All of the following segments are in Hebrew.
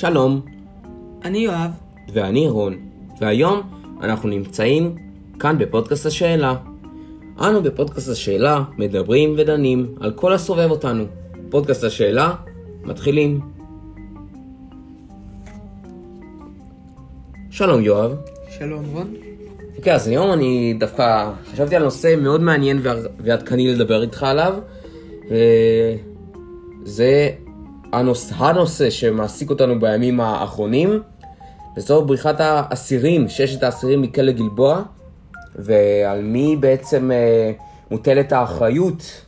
שלום, אני יואב. ואני רון, והיום אנחנו נמצאים כאן בפודקאסט השאלה. אנו בפודקאסט השאלה מדברים ודנים על כל הסובב אותנו. פודקאסט השאלה, מתחילים. שלום יואב. שלום רון. אוקיי, אז היום אני דווקא חשבתי על נושא מאוד מעניין ועדכני לדבר איתך עליו, וזה הנושא, הנושא שמעסיק אותנו בימים האחרונים, וזו בריחת האסירים, ששת האסירים מכלא גלבוע, ועל מי בעצם אה, מוטלת האחריות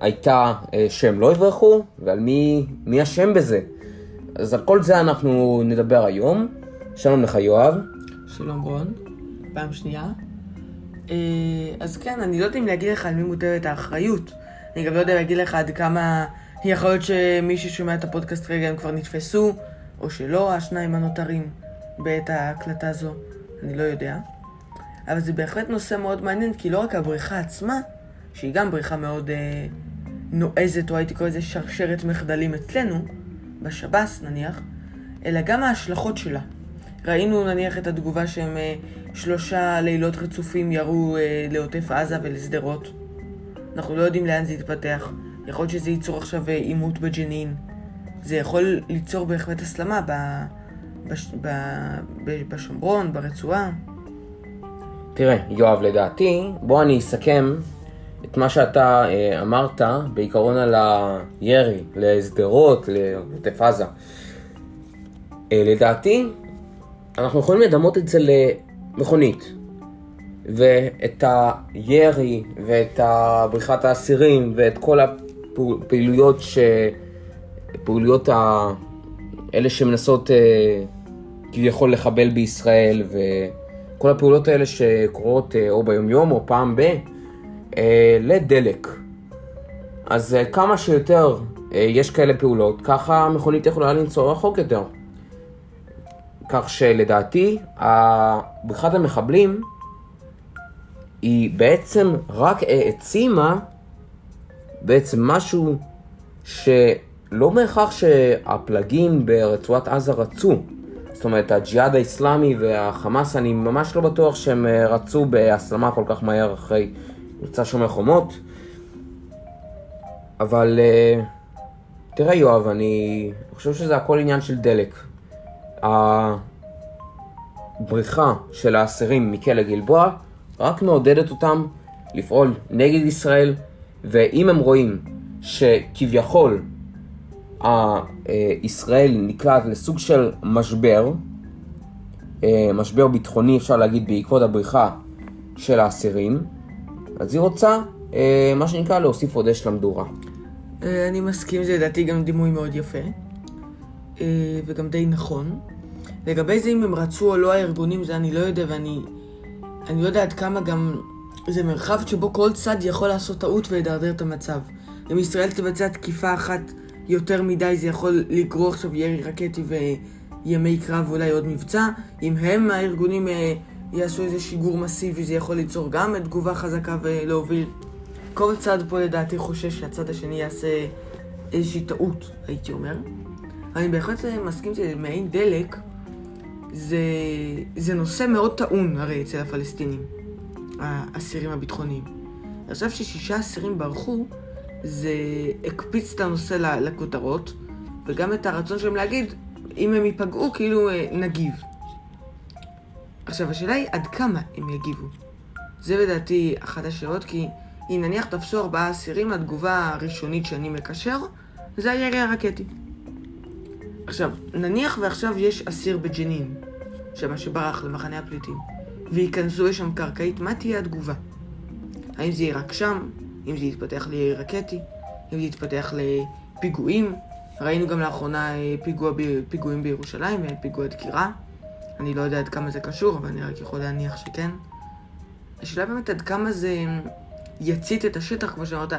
הייתה אה, שהם לא יברחו, ועל מי, מי אשם בזה. אז על כל זה אנחנו נדבר היום. שלום לך יואב. שלום רון. פעם שנייה. אה, אז כן, אני לא יודע אם להגיד לך על מי מוטלת האחריות. אני גם לא יודע להגיד לך עד כמה... יכול להיות שמי ששומע את הפודקאסט כרגע הם כבר נתפסו, או שלא, השניים הנותרים בעת ההקלטה הזו. אני לא יודע. אבל זה בהחלט נושא מאוד מעניין, כי לא רק הבריכה עצמה, שהיא גם בריכה מאוד אה, נועזת, או הייתי קורא לזה שרשרת מחדלים אצלנו, בשב"ס נניח, אלא גם ההשלכות שלה. ראינו נניח את התגובה שהם אה, שלושה לילות רצופים ירו אה, לעוטף עזה ולשדרות. אנחנו לא יודעים לאן זה יתפתח. יכול להיות שזה ייצור עכשיו אה, עימות בג'נין. זה יכול ליצור בהחלט הסלמה ב... בש... ב... ב... בשומרון, ברצועה. תראה, יואב, לדעתי, בוא אני אסכם את מה שאתה אה, אמרת בעיקרון על הירי לשדרות, לעוטף עזה. אה, לדעתי, אנחנו יכולים לדמות את זה למכונית. ואת הירי ואת בריחת האסירים ואת כל הפעילויות ש... פעילויות ה... אלה שמנסות אה, כביכול לחבל בישראל וכל הפעולות האלה שקורות אה, או ביומיום או פעם ב... אה, לדלק. אז אה, כמה שיותר אה, יש כאלה פעולות, ככה המכונית יכולה לנסוע רחוק יותר. כך שלדעתי, בריחת המחבלים היא בעצם רק העצימה בעצם משהו שלא בהכרח שהפלגים ברצועת עזה רצו. זאת אומרת, הג'יהאד האיסלאמי והחמאס, אני ממש לא בטוח שהם אה, רצו בהסלמה כל כך מהר אחרי מבצע שומר חומות. אבל אה, תראה יואב, אני חושב שזה הכל עניין של דלק. הבריחה של האסירים מכלא גלבוע רק מעודדת אותם לפעול נגד ישראל, ואם הם רואים שכביכול ישראל נקלט לסוג של משבר, משבר ביטחוני אפשר להגיד בעקבות הבריחה של האסירים, אז היא רוצה, מה שנקרא, להוסיף עוד אש למדורה. אני מסכים, זה לדעתי גם דימוי מאוד יפה, וגם די נכון. לגבי זה אם הם רצו או לא הארגונים, זה אני לא יודע, ואני אני לא יודע עד כמה גם זה מרחב שבו כל צד יכול לעשות טעות ולדרדר את המצב. אם ישראל תבצע תקיפה אחת יותר מדי, זה יכול לגרור עכשיו ירי רקטי וימי קרב ואולי עוד מבצע. אם הם, הארגונים, יעשו איזה שיגור מסיבי, זה יכול ליצור גם תגובה חזקה ולהוביל. כל צד פה לדעתי חושש שהצד השני יעשה איזושהי טעות, הייתי אומר. אני בהחלט מסכים שזה מעין דלק. זה, זה נושא מאוד טעון הרי אצל הפלסטינים, האסירים הביטחוניים. עכשיו ששישה אסירים ברחו, זה הקפיץ את הנושא לכותרות, וגם את הרצון שלהם להגיד, אם הם ייפגעו, כאילו נגיב. עכשיו, השאלה היא עד כמה הם יגיבו. זה לדעתי אחת השאלות, כי אם נניח תפסו ארבעה אסירים, התגובה הראשונית שאני מקשר, זה הירי הרקטי. עכשיו, נניח ועכשיו יש אסיר בג'נין, שמה שברח למחנה הפליטים, וייכנסו לשם קרקעית, מה תהיה התגובה? האם זה יהיה רק שם? אם זה יתפתח לירי רקטי? אם זה יתפתח לפיגועים? ראינו גם לאחרונה פיגוע, פיגועים בירושלים, פיגוע דקירה. אני לא יודע עד כמה זה קשור, אבל אני רק יכול להניח שכן. השאלה באמת עד כמה זה יצית את השטח, כמו שאמרת,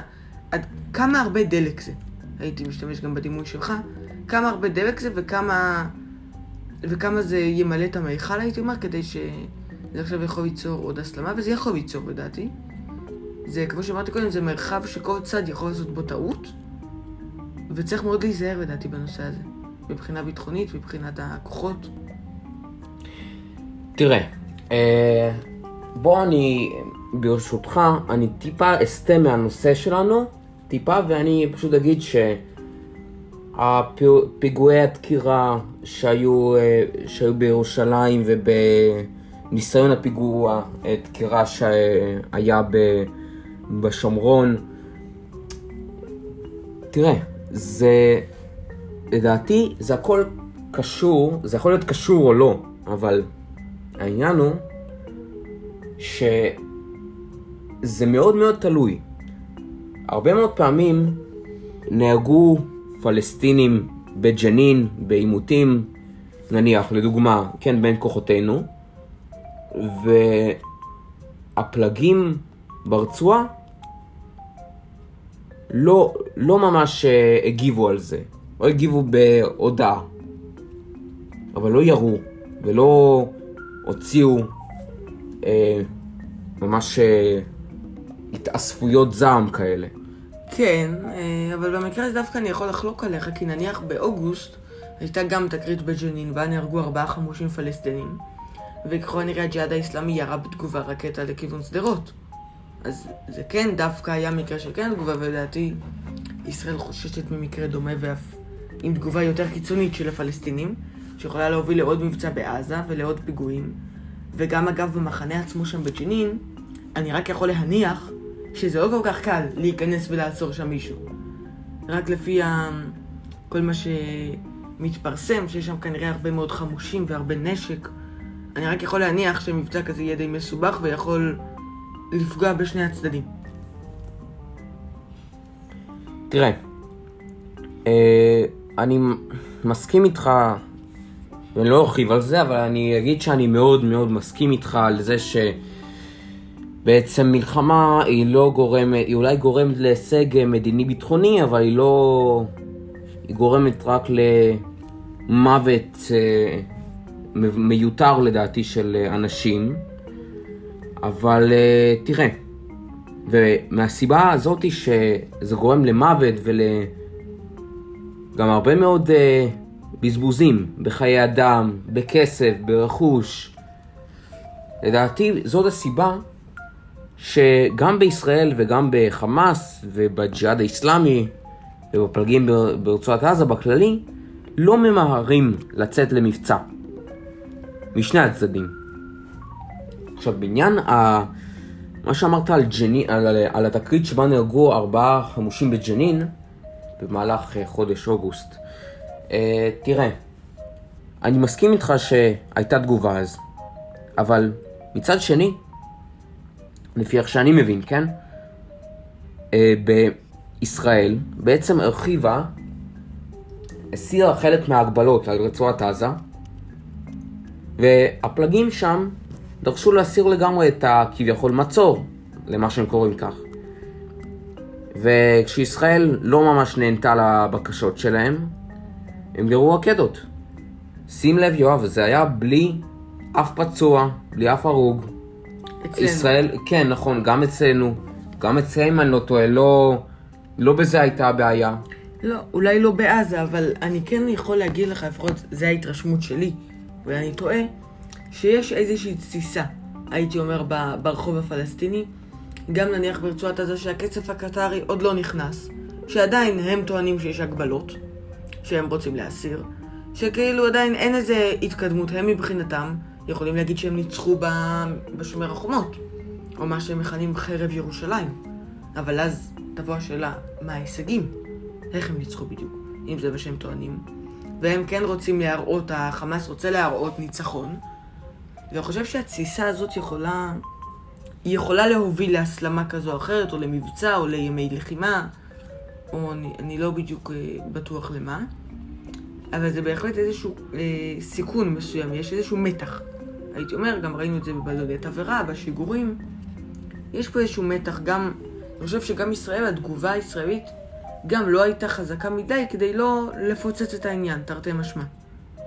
עד כמה הרבה דלק זה. הייתי משתמש גם בדימוי שלך. כמה הרבה דלק זה וכמה, וכמה זה ימלא את המיכל, הייתי אומר, כדי שזה עכשיו יכול ליצור עוד הסלמה, וזה יכול ליצור לדעתי. זה, כמו שאמרתי קודם, זה מרחב שכל צד יכול לעשות בו טעות, וצריך מאוד להיזהר לדעתי בנושא הזה. מבחינה ביטחונית, מבחינת הכוחות? תראה, אה, בוא אני, ברשותך, אני טיפה אסטה מהנושא שלנו, טיפה, ואני פשוט אגיד שהפיגועי הדקירה שהיו, אה, שהיו בירושלים ובניסיון הפיגוע דקירה שהיה בשומרון, תראה, זה, לדעתי, זה הכל קשור, זה יכול להיות קשור או לא, אבל העניין הוא שזה מאוד מאוד תלוי. הרבה מאוד פעמים נהרגו פלסטינים בג'נין, בעימותים, נניח, לדוגמה, כן, בין כוחותינו, והפלגים ברצועה לא, לא ממש אה, הגיבו על זה, לא הגיבו בהודעה, אבל לא ירו ולא הוציאו אה, ממש אה, התאספויות זעם כאלה. כן, אה, אבל במקרה הזה דווקא אני יכול לחלוק עליך, כי נניח באוגוסט הייתה גם תקרית בג'נין, בה נהרגו ארבעה חמושים פלסטינים, וככל הנראה הג'יהאד האיסלאמי ירה בתגובה רקטה לכיוון שדרות. אז זה כן דווקא היה מקרה של כן תגובה, ולדעתי ישראל חוששת ממקרה דומה ואף עם תגובה יותר קיצונית של הפלסטינים, שיכולה להוביל לעוד מבצע בעזה ולעוד פיגועים. וגם אגב במחנה עצמו שם בג'נין, אני רק יכול להניח שזה לא כל כך קל להיכנס ולעצור שם מישהו. רק לפי ה... כל מה שמתפרסם, שיש שם כנראה הרבה מאוד חמושים והרבה נשק, אני רק יכול להניח שמבצע כזה יהיה די מסובך ויכול לפגוע בשני הצדדים. תראה, אה, אני מסכים איתך, ואני לא ארחיב על זה, אבל אני אגיד שאני מאוד מאוד מסכים איתך על זה שבעצם מלחמה היא לא גורמת, היא אולי גורמת להישג מדיני-ביטחוני, אבל היא לא... היא גורמת רק למוות אה, מיותר לדעתי של אנשים. אבל uh, תראה, ומהסיבה הזאתי שזה גורם למוות ולגם הרבה מאוד uh, בזבוזים בחיי אדם, בכסף, ברכוש, לדעתי זאת הסיבה שגם בישראל וגם בחמאס ובג'יהאד האיסלאמי ובפלגים ברצועת עזה בכללי לא ממהרים לצאת למבצע משני הצדדים. עכשיו, בעניין ה... מה שאמרת על, ג'ני... על, על התקרית שבה נהרגו ארבעה חמושים בג'נין במהלך אה, חודש אוגוסט, אה, תראה, אני מסכים איתך שהייתה תגובה אז, אבל מצד שני, לפי איך שאני מבין, כן? אה, בישראל בעצם הרחיבה, הסירה חלק מההגבלות על רצועת עזה, והפלגים שם דרשו להסיר לגמרי את הכביכול מצור, למה שהם קוראים כך. וכשישראל לא ממש נהנתה לבקשות שלהם, הם גרו רקטות. שים לב יואב, זה היה בלי אף פצוע, בלי אף הרוג. אצלנו. ישראל, כן נכון, גם אצלנו, גם אצלם אני לא טועה, לא, לא בזה הייתה הבעיה. לא, אולי לא בעזה, אבל אני כן יכול להגיד לך, לפחות זו ההתרשמות שלי, ואני טועה, שיש איזושהי תסיסה, הייתי אומר, ברחוב הפלסטיני, גם נניח ברצועת עזה שהכסף הקטרי עוד לא נכנס, שעדיין הם טוענים שיש הגבלות, שהם רוצים להסיר, שכאילו עדיין אין איזה התקדמות, הם מבחינתם יכולים להגיד שהם ניצחו בשומר החומות, או מה שהם מכנים חרב ירושלים. אבל אז תבוא השאלה, מה ההישגים? איך הם ניצחו בדיוק, אם זה מה שהם טוענים? והם כן רוצים להראות, החמאס רוצה להראות ניצחון, ואני חושב שהתסיסה הזאת יכולה... היא יכולה להוביל להסלמה כזו או אחרת, או למבצע, או לימי לחימה, או אני, אני לא בדיוק אה, בטוח למה. אבל זה בהחלט איזשהו אה, סיכון מסוים, יש איזשהו מתח. הייתי אומר, גם ראינו את זה בבלוני תבערה, בשיגורים. יש פה איזשהו מתח, גם, אני חושב שגם ישראל, התגובה הישראלית, גם לא הייתה חזקה מדי כדי לא לפוצץ את העניין, תרתי משמע,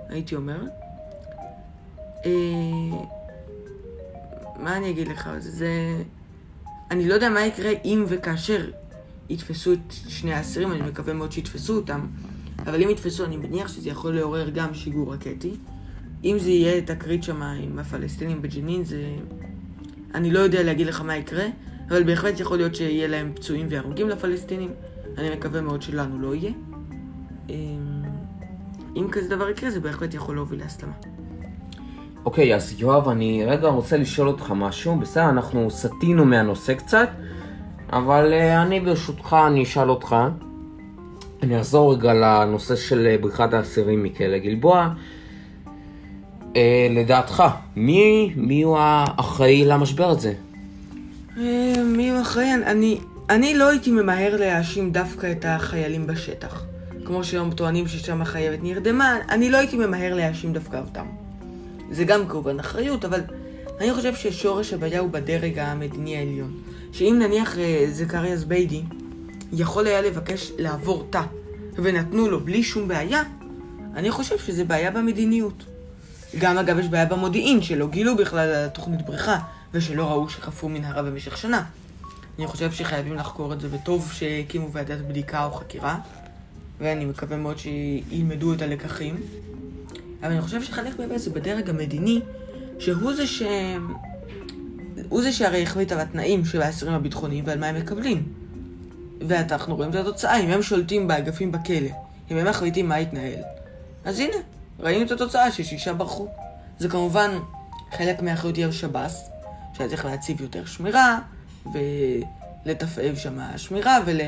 הייתי אומר. אה, מה אני אגיד לך? זה... אני לא יודע מה יקרה אם וכאשר יתפסו את שני האסירים, אני מקווה מאוד שיתפסו אותם, אבל אם יתפסו, אני מניח שזה יכול לעורר גם שיגור רקטי. אם זה יהיה תקרית שם עם הפלסטינים בג'נין, זה... אני לא יודע להגיד לך מה יקרה, אבל בהחלט יכול להיות שיהיה להם פצועים והרוגים לפלסטינים. אני מקווה מאוד שלנו לא יהיה. אמ, אם כזה דבר יקרה, זה בהחלט יכול להוביל להסלמה. אוקיי, אז יואב, אני רגע רוצה לשאול אותך משהו. בסדר, אנחנו סטינו מהנושא קצת, אבל uh, אני ברשותך, אני אשאל אותך. אני אחזור רגע לנושא של אה, בריחת האסירים מכלא גלבוע. Uh, לדעתך, מי, מי הוא האחראי למשבר הזה? מי הוא אחראי? אני, אני לא הייתי ממהר להאשים דווקא את החיילים בשטח. כמו שהיום טוענים ששם החייבת נרדמה, אני לא הייתי ממהר להאשים דווקא אותם. זה גם כמובן אחריות, אבל אני חושב ששורש הבעיה הוא בדרג המדיני העליון. שאם נניח אה, זכריה זביידי יכול היה לבקש לעבור תא, ונתנו לו בלי שום בעיה, אני חושב שזה בעיה במדיניות. גם אגב יש בעיה במודיעין, שלא גילו בכלל על התוכנית בריכה, ושלא ראו שחפרו מנהרה במשך שנה. אני חושב שחייבים לחקור את זה, וטוב שהקימו ועדת בדיקה או חקירה, ואני מקווה מאוד שילמדו את הלקחים. אבל אני חושב שחלק באמת זה בדרג המדיני, שהוא זה ש... הוא זה שהרי החליט על התנאים של האסירים הביטחוניים ועל מה הם מקבלים. ואנחנו רואים את התוצאה, אם הם שולטים באגפים בכלא, אם הם מחליטים מה יתנהל, אז הנה, ראינו את התוצאה ששישה ברחו. זה כמובן חלק מהאחריות על שב"ס, שהיה צריך להציב יותר שמירה, ולתפעל שם השמירה, ול...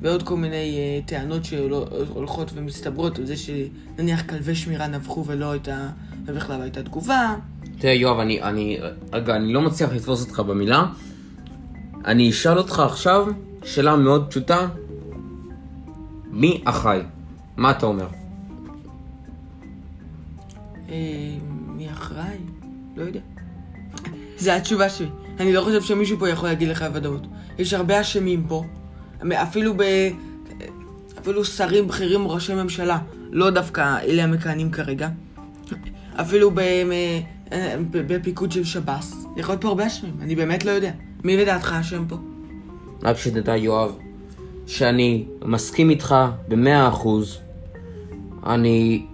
ועוד כל מיני uh, טענות שהולכות ומסתברות על זה שנניח כלבי שמירה נבחו ולא הייתה, ובכלל לא הייתה תגובה. תראה יואב, אני, אני, רגע, אני לא מצליח לתפוס אותך במילה. אני אשאל אותך עכשיו שאלה מאוד פשוטה. מי אחראי? מה אתה אומר? אה, מי אחראי? לא יודע. זה התשובה שלי. אני לא חושב שמישהו פה יכול להגיד לך ודאות. יש הרבה אשמים פה. אפילו ב... אפילו שרים בכירים או ראשי ממשלה. לא דווקא אלה המכהנים כרגע. אפילו ב... בפיקוד של שב"ס. יכול להיות פה הרבה אשמים, אני באמת לא יודע. מי לדעתך אשם פה? רק שתדע, יואב, שאני מסכים איתך במאה אחוז. אני...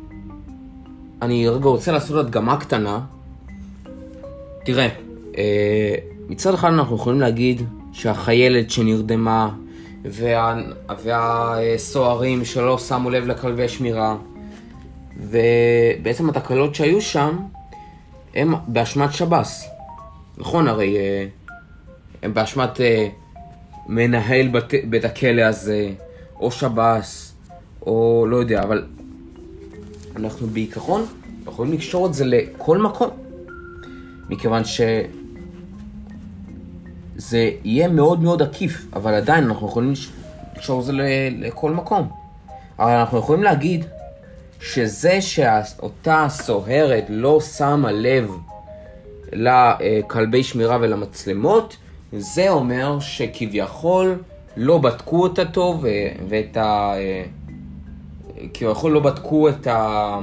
אני רגע רוצה לעשות הדגמה קטנה. תראה, אה, מצד אחד אנחנו יכולים להגיד שהחיילת שנרדמה וה, והסוהרים שלא שמו לב לכלבי שמירה ובעצם התקלות שהיו שם הם באשמת שב"ס. נכון, הרי אה, הם באשמת אה, מנהל בת, בית הכלא הזה, או שב"ס, או לא יודע, אבל אנחנו בעיקרון יכולים לקשור את זה לכל מקום. מכיוון שזה יהיה מאוד מאוד עקיף, אבל עדיין אנחנו יכולים לקשור את זה לכל מקום. אבל אנחנו יכולים להגיד שזה שאותה סוהרת לא שמה לב לכלבי שמירה ולמצלמות, זה אומר שכביכול לא בדקו אותה טוב ואת ה... כביכול לא בדקו את, ה...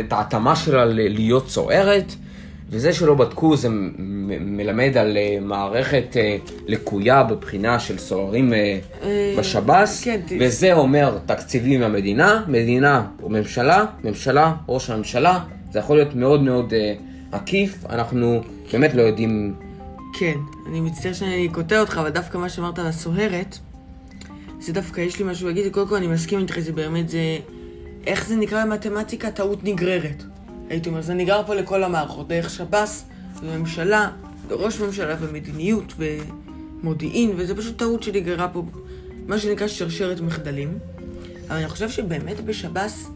את ההתאמה שלה להיות סוהרת, וזה שלא בדקו זה מלמד על אה, מערכת אה, לקויה בבחינה של סוהרים אה, בשב"ס, כן, וזה אומר תקציבים מהמדינה, מדינה או ממשלה, ממשלה, ראש הממשלה, זה יכול להיות מאוד מאוד עקיף, אנחנו באמת לא יודעים... כן, אני מצטער שאני קוטע אותך, אבל דווקא מה שאמרת על הסוהרת, זה דווקא יש לי משהו להגיד, קודם כל אני מסכים איתך, זה באמת זה... איך זה נקרא במתמטיקה? טעות נגררת. הייתי אומר, זה נגרר פה לכל המערכות, דרך שב"ס וממשלה, ראש ממשלה ומדיניות ומודיעין, וזה פשוט טעות שנגררה פה, מה שנקרא שרשרת מחדלים. אבל אני חושב שבאמת בשב"ס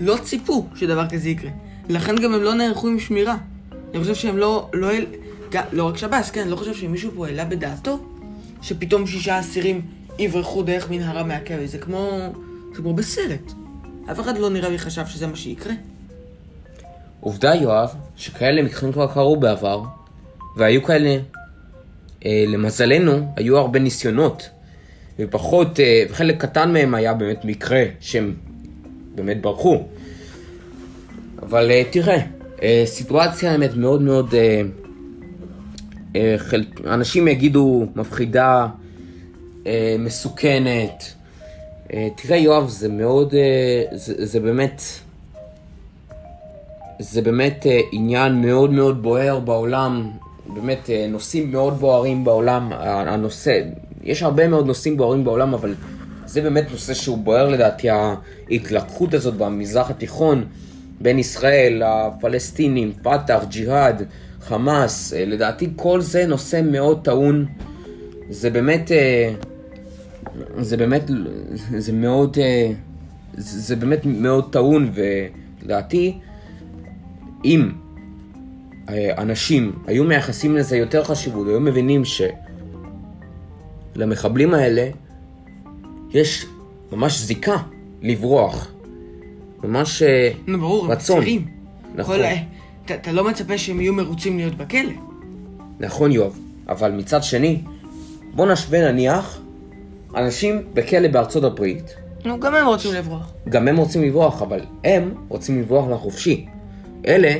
לא ציפו שדבר כזה יקרה. לכן גם הם לא נערכו עם שמירה. אני חושב שהם לא, לא, גם, לא רק שב"ס, כן, אני לא חושב שמישהו פה העלה בדעתו שפתאום שישה אסירים יברחו דרך מנהרה מהכלא. זה כמו, זה כמו בסרט. אף אחד לא נראה לי חשב שזה מה שיקרה. עובדה, יואב, שכאלה מקרים כבר קרו בעבר, והיו כאלה, אה, למזלנו, היו הרבה ניסיונות, ופחות, אה, וחלק קטן מהם היה באמת מקרה שהם באמת ברחו. אבל אה, תראה, אה, סיטואציה האמת מאוד מאוד, אה, אה, חל... אנשים יגידו מפחידה, אה, מסוכנת, אה, תראה יואב, זה מאוד, אה, זה, זה באמת, זה באמת אה, עניין מאוד מאוד בוער בעולם, באמת אה, נושאים מאוד בוערים בעולם, הנושא, יש הרבה מאוד נושאים בוערים בעולם, אבל זה באמת נושא שהוא בוער לדעתי, ההתלקחות הזאת במזרח התיכון בין ישראל, הפלסטינים, פת"ח, ג'יהאד, חמאס, אה, לדעתי כל זה נושא מאוד טעון, זה באמת... זה באמת, זה מאוד, זה באמת מאוד טעון, ולדעתי, אם אה, אנשים היו מייחסים לזה יותר חשיבות, היו מבינים שלמחבלים האלה יש ממש זיקה לברוח. ממש אה, נו, ברור, הם רצון. צעירים. נכון. כל ה- אתה- אתה לא מצפה שהם יהיו מרוצים להיות בכלא. נכון יואב, אבל מצד שני, בוא נשווה נניח אנשים בכלא בארצות הברית, נו, גם הם רוצים לברוח. גם הם רוצים לברוח, אבל הם רוצים לברוח לחופשי. אלה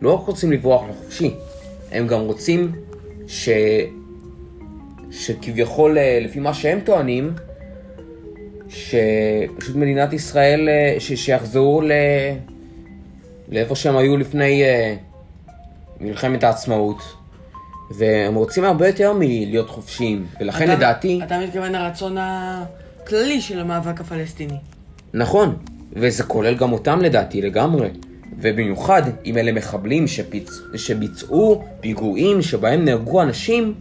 לא רק רוצים לברוח לחופשי, הם גם רוצים ש... שכביכול, אה, לפי מה שהם טוענים, שפשוט מדינת ישראל, אה, ש... שיחזרו ל... לאיפה שהם היו לפני אה, מלחמת העצמאות. והם רוצים הרבה יותר מלהיות חופשיים, ולכן אתה- לדעתי... אתה מתכוון לרצון הכללי של המאבק הפלסטיני. נכון, וזה כולל גם אותם לדעתי לגמרי. ובמיוחד אם אלה מחבלים שפיצ... שביצעו פיגועים שבהם נהרגו אנשים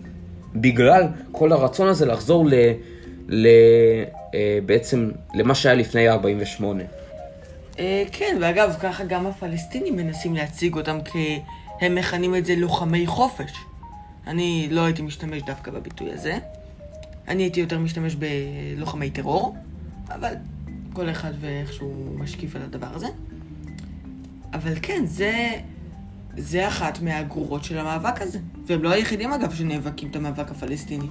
בגלל כל הרצון הזה לחזור ל... ל... אה, בעצם למה שהיה לפני 48. אה, כן, ואגב, ככה גם הפלסטינים מנסים להציג אותם כ... הם מכנים את זה לוחמי חופש. אני לא הייתי משתמש דווקא בביטוי הזה. אני הייתי יותר משתמש בלוחמי טרור, אבל כל אחד ואיך שהוא משקיף על הדבר הזה. אבל כן, זה, זה אחת מהגרורות של המאבק הזה. והם לא היחידים אגב שנאבקים את המאבק הפלסטיני.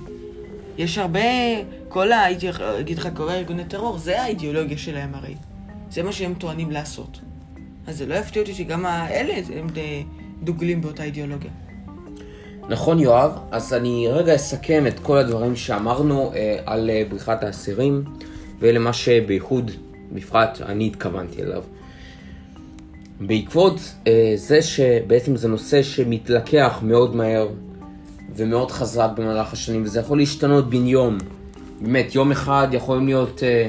יש הרבה, כל ה... הייתי אגיד לך, כל הארגוני טרור, זה האידיאולוגיה שלהם הרי. זה מה שהם טוענים לעשות. אז זה לא יפתיע אותי שגם האלה הם דוגלים באותה אידיאולוגיה. נכון יואב, אז אני רגע אסכם את כל הדברים שאמרנו אה, על אה, בריחת האסירים ולמה שבייחוד, בפרט, אני התכוונתי אליו. בעקבות אה, זה שבעצם זה נושא שמתלקח מאוד מהר ומאוד חזק במהלך השנים וזה יכול להשתנות בן יום. באמת, יום אחד יכול להיות, אה,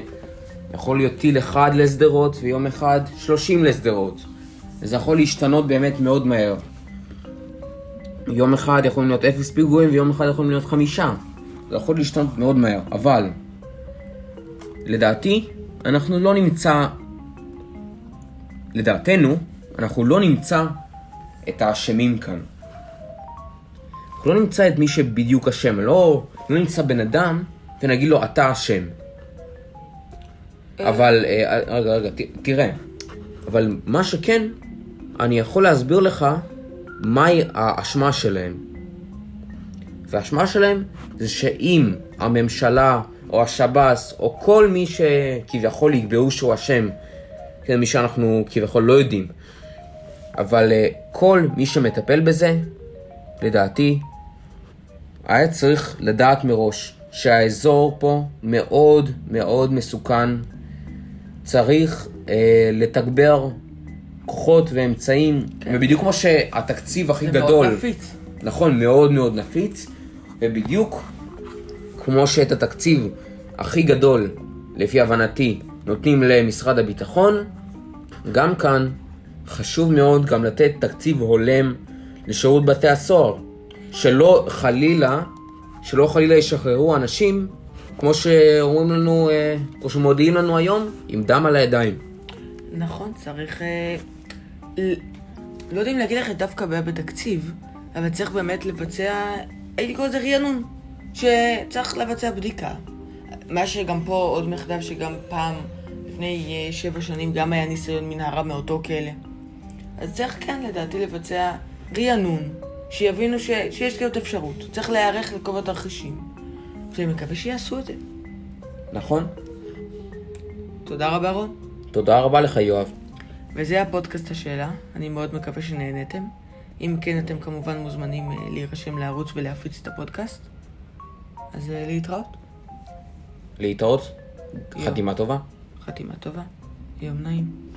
יכול להיות טיל אחד לשדרות ויום אחד שלושים לשדרות. וזה יכול להשתנות באמת מאוד מהר. יום אחד יכולים להיות אפס פיגועים ויום אחד יכולים להיות חמישה. זה יכול להשתנות מאוד מהר, אבל לדעתי אנחנו לא נמצא, לדעתנו, אנחנו לא נמצא את האשמים כאן. אנחנו לא נמצא את מי שבדיוק אשם, לא, לא נמצא בן אדם ונגיד לו אתה אשם. אבל, אה, רגע, רגע, ת, תראה, אבל מה שכן, אני יכול להסביר לך מהי האשמה שלהם. והאשמה שלהם זה שאם הממשלה או השב"ס או כל מי שכביכול יקבעו שהוא אשם, כן, מי שאנחנו כביכול לא יודעים, אבל uh, כל מי שמטפל בזה, לדעתי, היה צריך לדעת מראש שהאזור פה מאוד מאוד מסוכן. צריך uh, לתגבר כוחות ואמצעים, כן. ובדיוק כמו שהתקציב הכי זה גדול, מאוד נפיץ. נכון, מאוד מאוד נפיץ, ובדיוק כמו שאת התקציב הכי גדול, לפי הבנתי, נותנים למשרד הביטחון, גם כאן חשוב מאוד גם לתת תקציב הולם לשירות בתי הסוהר, שלא חלילה, שלא חלילה ישחררו אנשים, כמו שאומרים לנו, אה, כמו שמודיעים לנו היום, עם דם על הידיים. נכון, צריך... אה, לא יודע אם להגיד לך דווקא בעיה בתקציב, אבל צריך באמת לבצע, הייתי קורא לזה רענון, שצריך לבצע בדיקה. מה שגם פה עוד מחדל שגם פעם, לפני אה, שבע שנים, גם היה ניסיון מנהרה מאותו כלא. אז צריך כן, לדעתי, לבצע רענון, שיבינו ש... שיש לי עוד אפשרות. צריך להיערך לכל התרחישים. ואני מקווה שיעשו את זה. נכון? תודה רבה, רון. תודה רבה לך, יואב. וזה הפודקאסט השאלה, אני מאוד מקווה שנהנתם. אם כן, אתם כמובן מוזמנים אה, להירשם לערוץ ולהפיץ את הפודקאסט. אז אה, להתראות. להתראות. חתימה טובה. חתימה טובה. יום נעים.